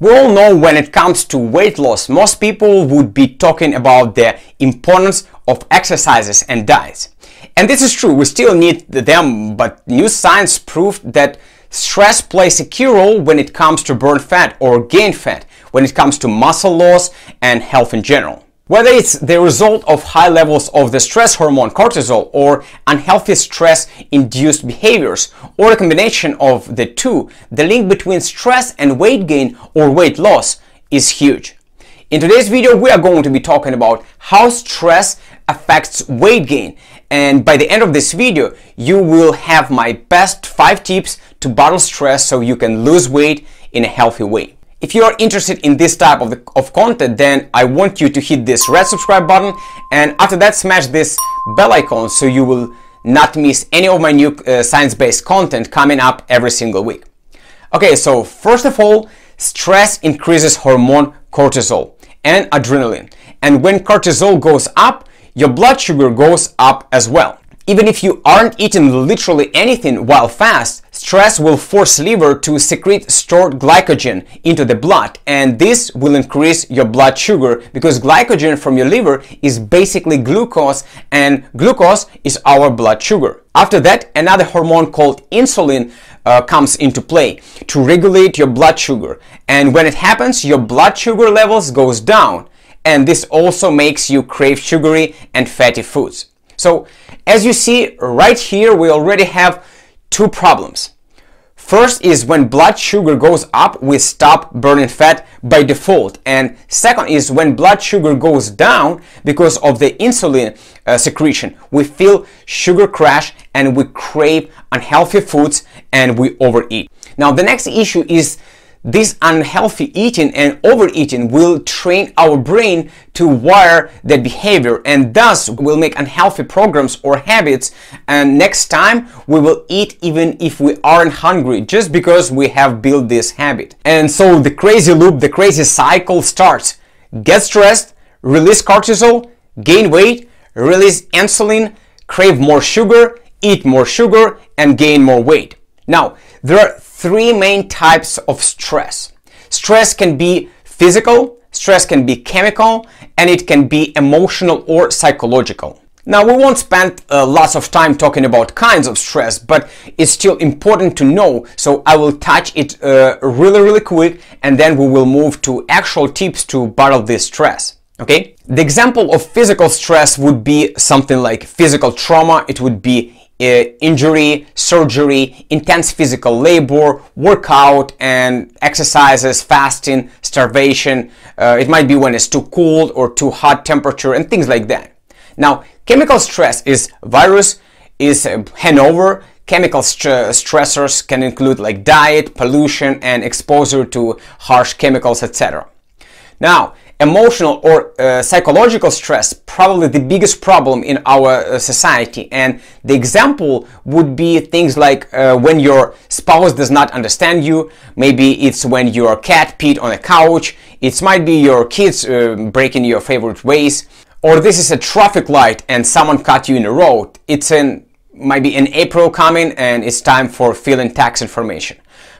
We all know when it comes to weight loss, most people would be talking about the importance of exercises and diets. And this is true, we still need them, but new science proved that stress plays a key role when it comes to burn fat or gain fat, when it comes to muscle loss and health in general. Whether it's the result of high levels of the stress hormone cortisol or unhealthy stress-induced behaviors or a combination of the two, the link between stress and weight gain or weight loss is huge. In today's video, we are going to be talking about how stress affects weight gain. And by the end of this video, you will have my best five tips to battle stress so you can lose weight in a healthy way. If you are interested in this type of, the, of content, then I want you to hit this red subscribe button and after that smash this bell icon so you will not miss any of my new uh, science-based content coming up every single week. Okay, so first of all, stress increases hormone cortisol and adrenaline. And when cortisol goes up, your blood sugar goes up as well. Even if you aren't eating literally anything while fast, stress will force liver to secrete stored glycogen into the blood and this will increase your blood sugar because glycogen from your liver is basically glucose and glucose is our blood sugar. After that, another hormone called insulin uh, comes into play to regulate your blood sugar and when it happens, your blood sugar levels goes down and this also makes you crave sugary and fatty foods. So as you see right here, we already have two problems. First is when blood sugar goes up, we stop burning fat by default. And second is when blood sugar goes down because of the insulin uh, secretion, we feel sugar crash and we crave unhealthy foods and we overeat. Now the next issue is this unhealthy eating and overeating will train our brain to wire that behavior and thus will make unhealthy programs or habits and next time we will eat even if we aren't hungry just because we have built this habit. And so the crazy loop, the crazy cycle starts. Get stressed, release cortisol, gain weight, release insulin, crave more sugar, eat more sugar and gain more weight. Now, there are three main types of stress. Stress can be physical, stress can be chemical, and it can be emotional or psychological. Now, we won't spend uh, lots of time talking about kinds of stress, but it's still important to know, so I will touch it uh, really, really quick, and then we will move to actual tips to battle this stress. Okay? The example of physical stress would be something like physical trauma, it would be injury, surgery, intense physical labor, workout and exercises, fasting, starvation. Uh, it might be when it's too cold or too hot temperature and things like that. Now, chemical stress is virus, is uh, hangover. Chemical st stressors can include like diet, pollution, and exposure to harsh chemicals, etc. Now, emotional or uh, psychological stress probably the biggest problem in our uh, society. And the example would be things like uh, when your spouse does not understand you. Maybe it's when your cat peed on a couch. It might be your kids uh, breaking your favorite ways. Or this is a traffic light and someone cut you in the road. It's in might be in April coming and it's time for filling tax information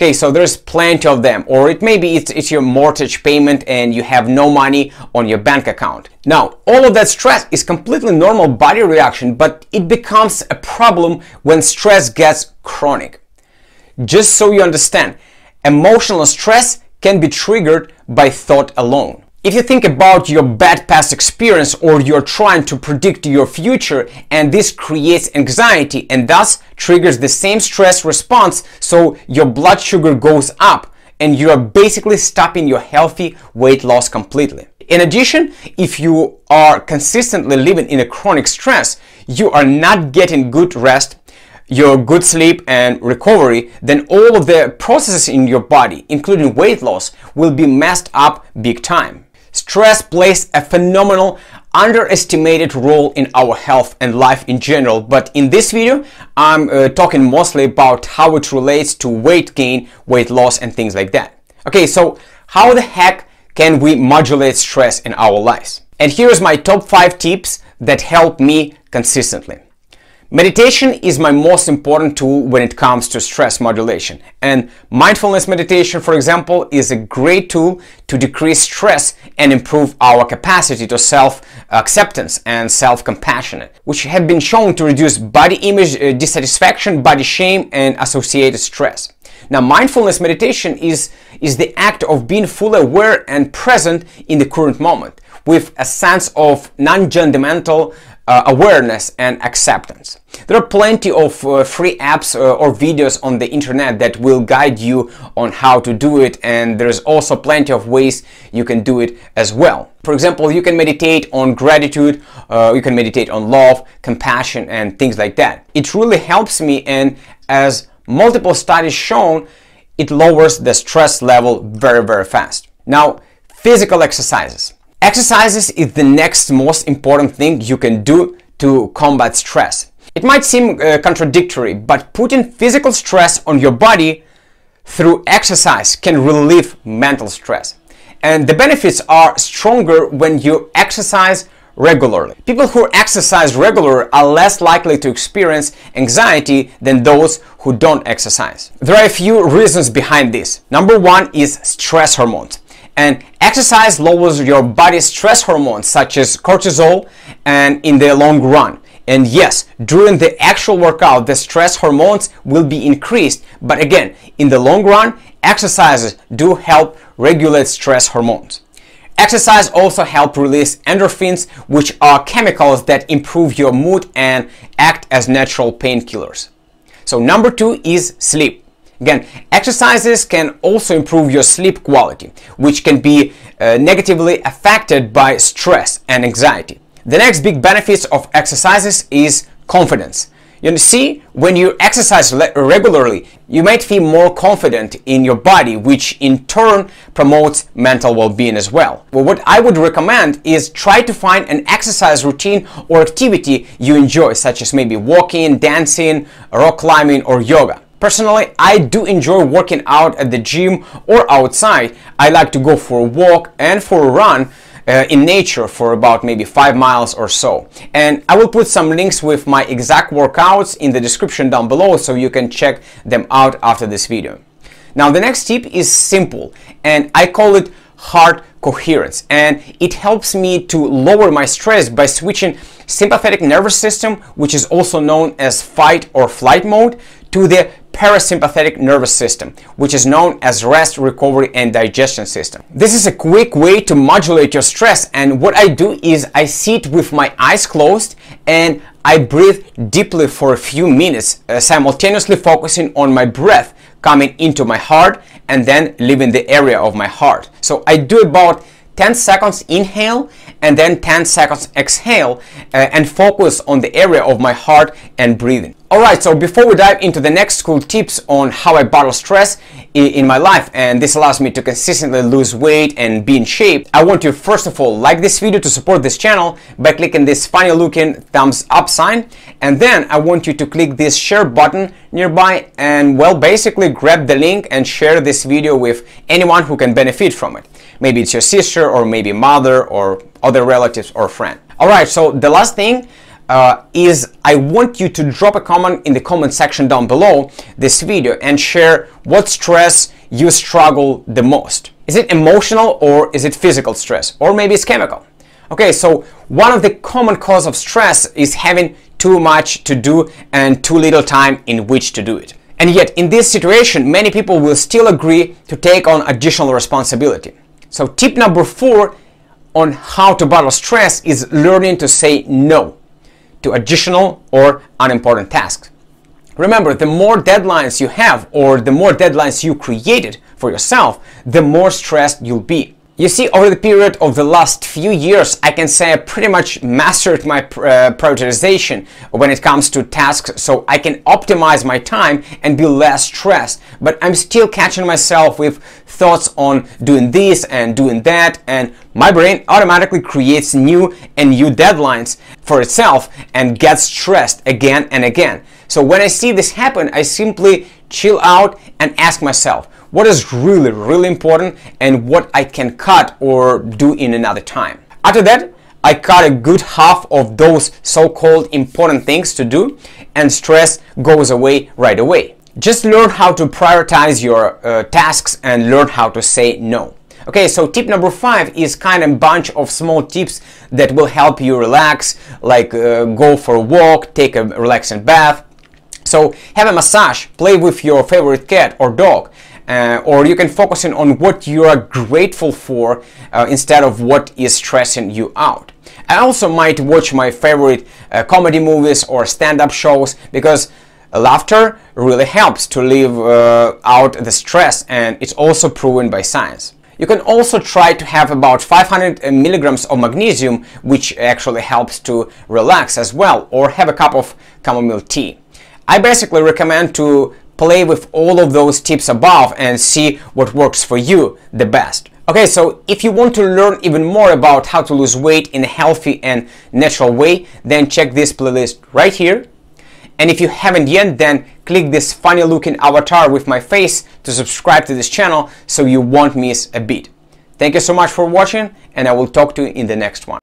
Okay, so there's plenty of them. Or it maybe it's, it's your mortgage payment and you have no money on your bank account. Now, all of that stress is completely normal body reaction, but it becomes a problem when stress gets chronic. Just so you understand, emotional stress can be triggered by thought alone. If you think about your bad past experience or you're trying to predict your future and this creates anxiety and thus triggers the same stress response so your blood sugar goes up and you are basically stopping your healthy weight loss completely. In addition, if you are consistently living in a chronic stress, you are not getting good rest your good sleep and recovery, then all of the processes in your body, including weight loss, will be messed up big time. Stress plays a phenomenal underestimated role in our health and life in general but in this video I'm uh, talking mostly about how it relates to weight gain, weight loss and things like that. Okay, so how the heck can we modulate stress in our lives? And here's my top 5 tips that help me consistently. Meditation is my most important tool when it comes to stress modulation. And mindfulness meditation, for example, is a great tool to decrease stress and improve our capacity to self-acceptance and self-compassion, which have been shown to reduce body image uh, dissatisfaction, body shame, and associated stress. Now, mindfulness meditation is, is the act of being fully aware and present in the current moment with a sense of non-judgmental uh, awareness and acceptance. There are plenty of uh, free apps uh, or videos on the internet that will guide you on how to do it and there's also plenty of ways you can do it as well. For example, you can meditate on gratitude, uh, you can meditate on love, compassion and things like that. It really helps me and as multiple studies shown, it lowers the stress level very very fast. Now, physical exercises. Exercises is the next most important thing you can do to combat stress. It might seem uh, contradictory, but putting physical stress on your body through exercise can relieve mental stress. And the benefits are stronger when you exercise regularly. People who exercise regularly are less likely to experience anxiety than those who don't exercise. There are a few reasons behind this. Number one is stress hormones. And exercise lowers your body's stress hormones such as cortisol and in the long run. And yes, during the actual workout, the stress hormones will be increased. But again, in the long run, exercises do help regulate stress hormones. Exercise also help release endorphins, which are chemicals that improve your mood and act as natural painkillers. So number two is sleep. Again, exercises can also improve your sleep quality, which can be uh, negatively affected by stress and anxiety. The next big benefits of exercises is confidence. You see, when you exercise regularly, you might feel more confident in your body, which in turn promotes mental well-being as well. Well, what I would recommend is try to find an exercise routine or activity you enjoy, such as maybe walking, dancing, rock climbing, or yoga. Personally, I do enjoy working out at the gym or outside. I like to go for a walk and for a run uh, in nature for about maybe five miles or so. And I will put some links with my exact workouts in the description down below so you can check them out after this video. Now the next tip is simple and I call it heart coherence and it helps me to lower my stress by switching sympathetic nervous system which is also known as fight or flight mode to the parasympathetic nervous system, which is known as rest, recovery, and digestion system. This is a quick way to modulate your stress, and what I do is I sit with my eyes closed and I breathe deeply for a few minutes, uh, simultaneously focusing on my breath coming into my heart and then leaving the area of my heart. So I do about 10 seconds inhale and then 10 seconds exhale uh, and focus on the area of my heart and breathing. Alright, so before we dive into the next cool tips on how I battle stress in my life and this allows me to consistently lose weight and be in shape, I want you first of all like this video to support this channel by clicking this funny looking thumbs up sign and then I want you to click this share button nearby and well basically grab the link and share this video with anyone who can benefit from it. Maybe it's your sister or maybe mother or other relatives or friend. Alright, so the last thing uh, is I want you to drop a comment in the comment section down below this video and share what stress you struggle the most. Is it emotional or is it physical stress? Or maybe it's chemical. Okay, so one of the common cause of stress is having too much to do and too little time in which to do it. And yet in this situation, many people will still agree to take on additional responsibility. So tip number four on how to battle stress is learning to say no to additional or unimportant tasks. Remember, the more deadlines you have or the more deadlines you created for yourself, the more stressed you'll be. You see, over the period of the last few years, I can say I pretty much mastered my uh, prioritization when it comes to tasks so I can optimize my time and be less stressed. But I'm still catching myself with thoughts on doing this and doing that and my brain automatically creates new and new deadlines for itself and gets stressed again and again. So when I see this happen, I simply chill out and ask myself, what is really, really important and what I can cut or do in another time. After that, I cut a good half of those so-called important things to do and stress goes away right away. Just learn how to prioritize your uh, tasks and learn how to say no. Okay, so tip number five is kind of a bunch of small tips that will help you relax, like uh, go for a walk, take a relaxing bath. So have a massage, play with your favorite cat or dog, uh, or you can focus in on what you are grateful for uh, instead of what is stressing you out. I also might watch my favorite uh, comedy movies or stand-up shows because laughter really helps to leave uh, out the stress and it's also proven by science. You can also try to have about 500 milligrams of magnesium, which actually helps to relax as well, or have a cup of chamomile tea. I basically recommend to play with all of those tips above and see what works for you the best. Okay, so if you want to learn even more about how to lose weight in a healthy and natural way, then check this playlist right here. And if you haven't yet, then click this funny looking avatar with my face to subscribe to this channel so you won't miss a beat. Thank you so much for watching and I will talk to you in the next one.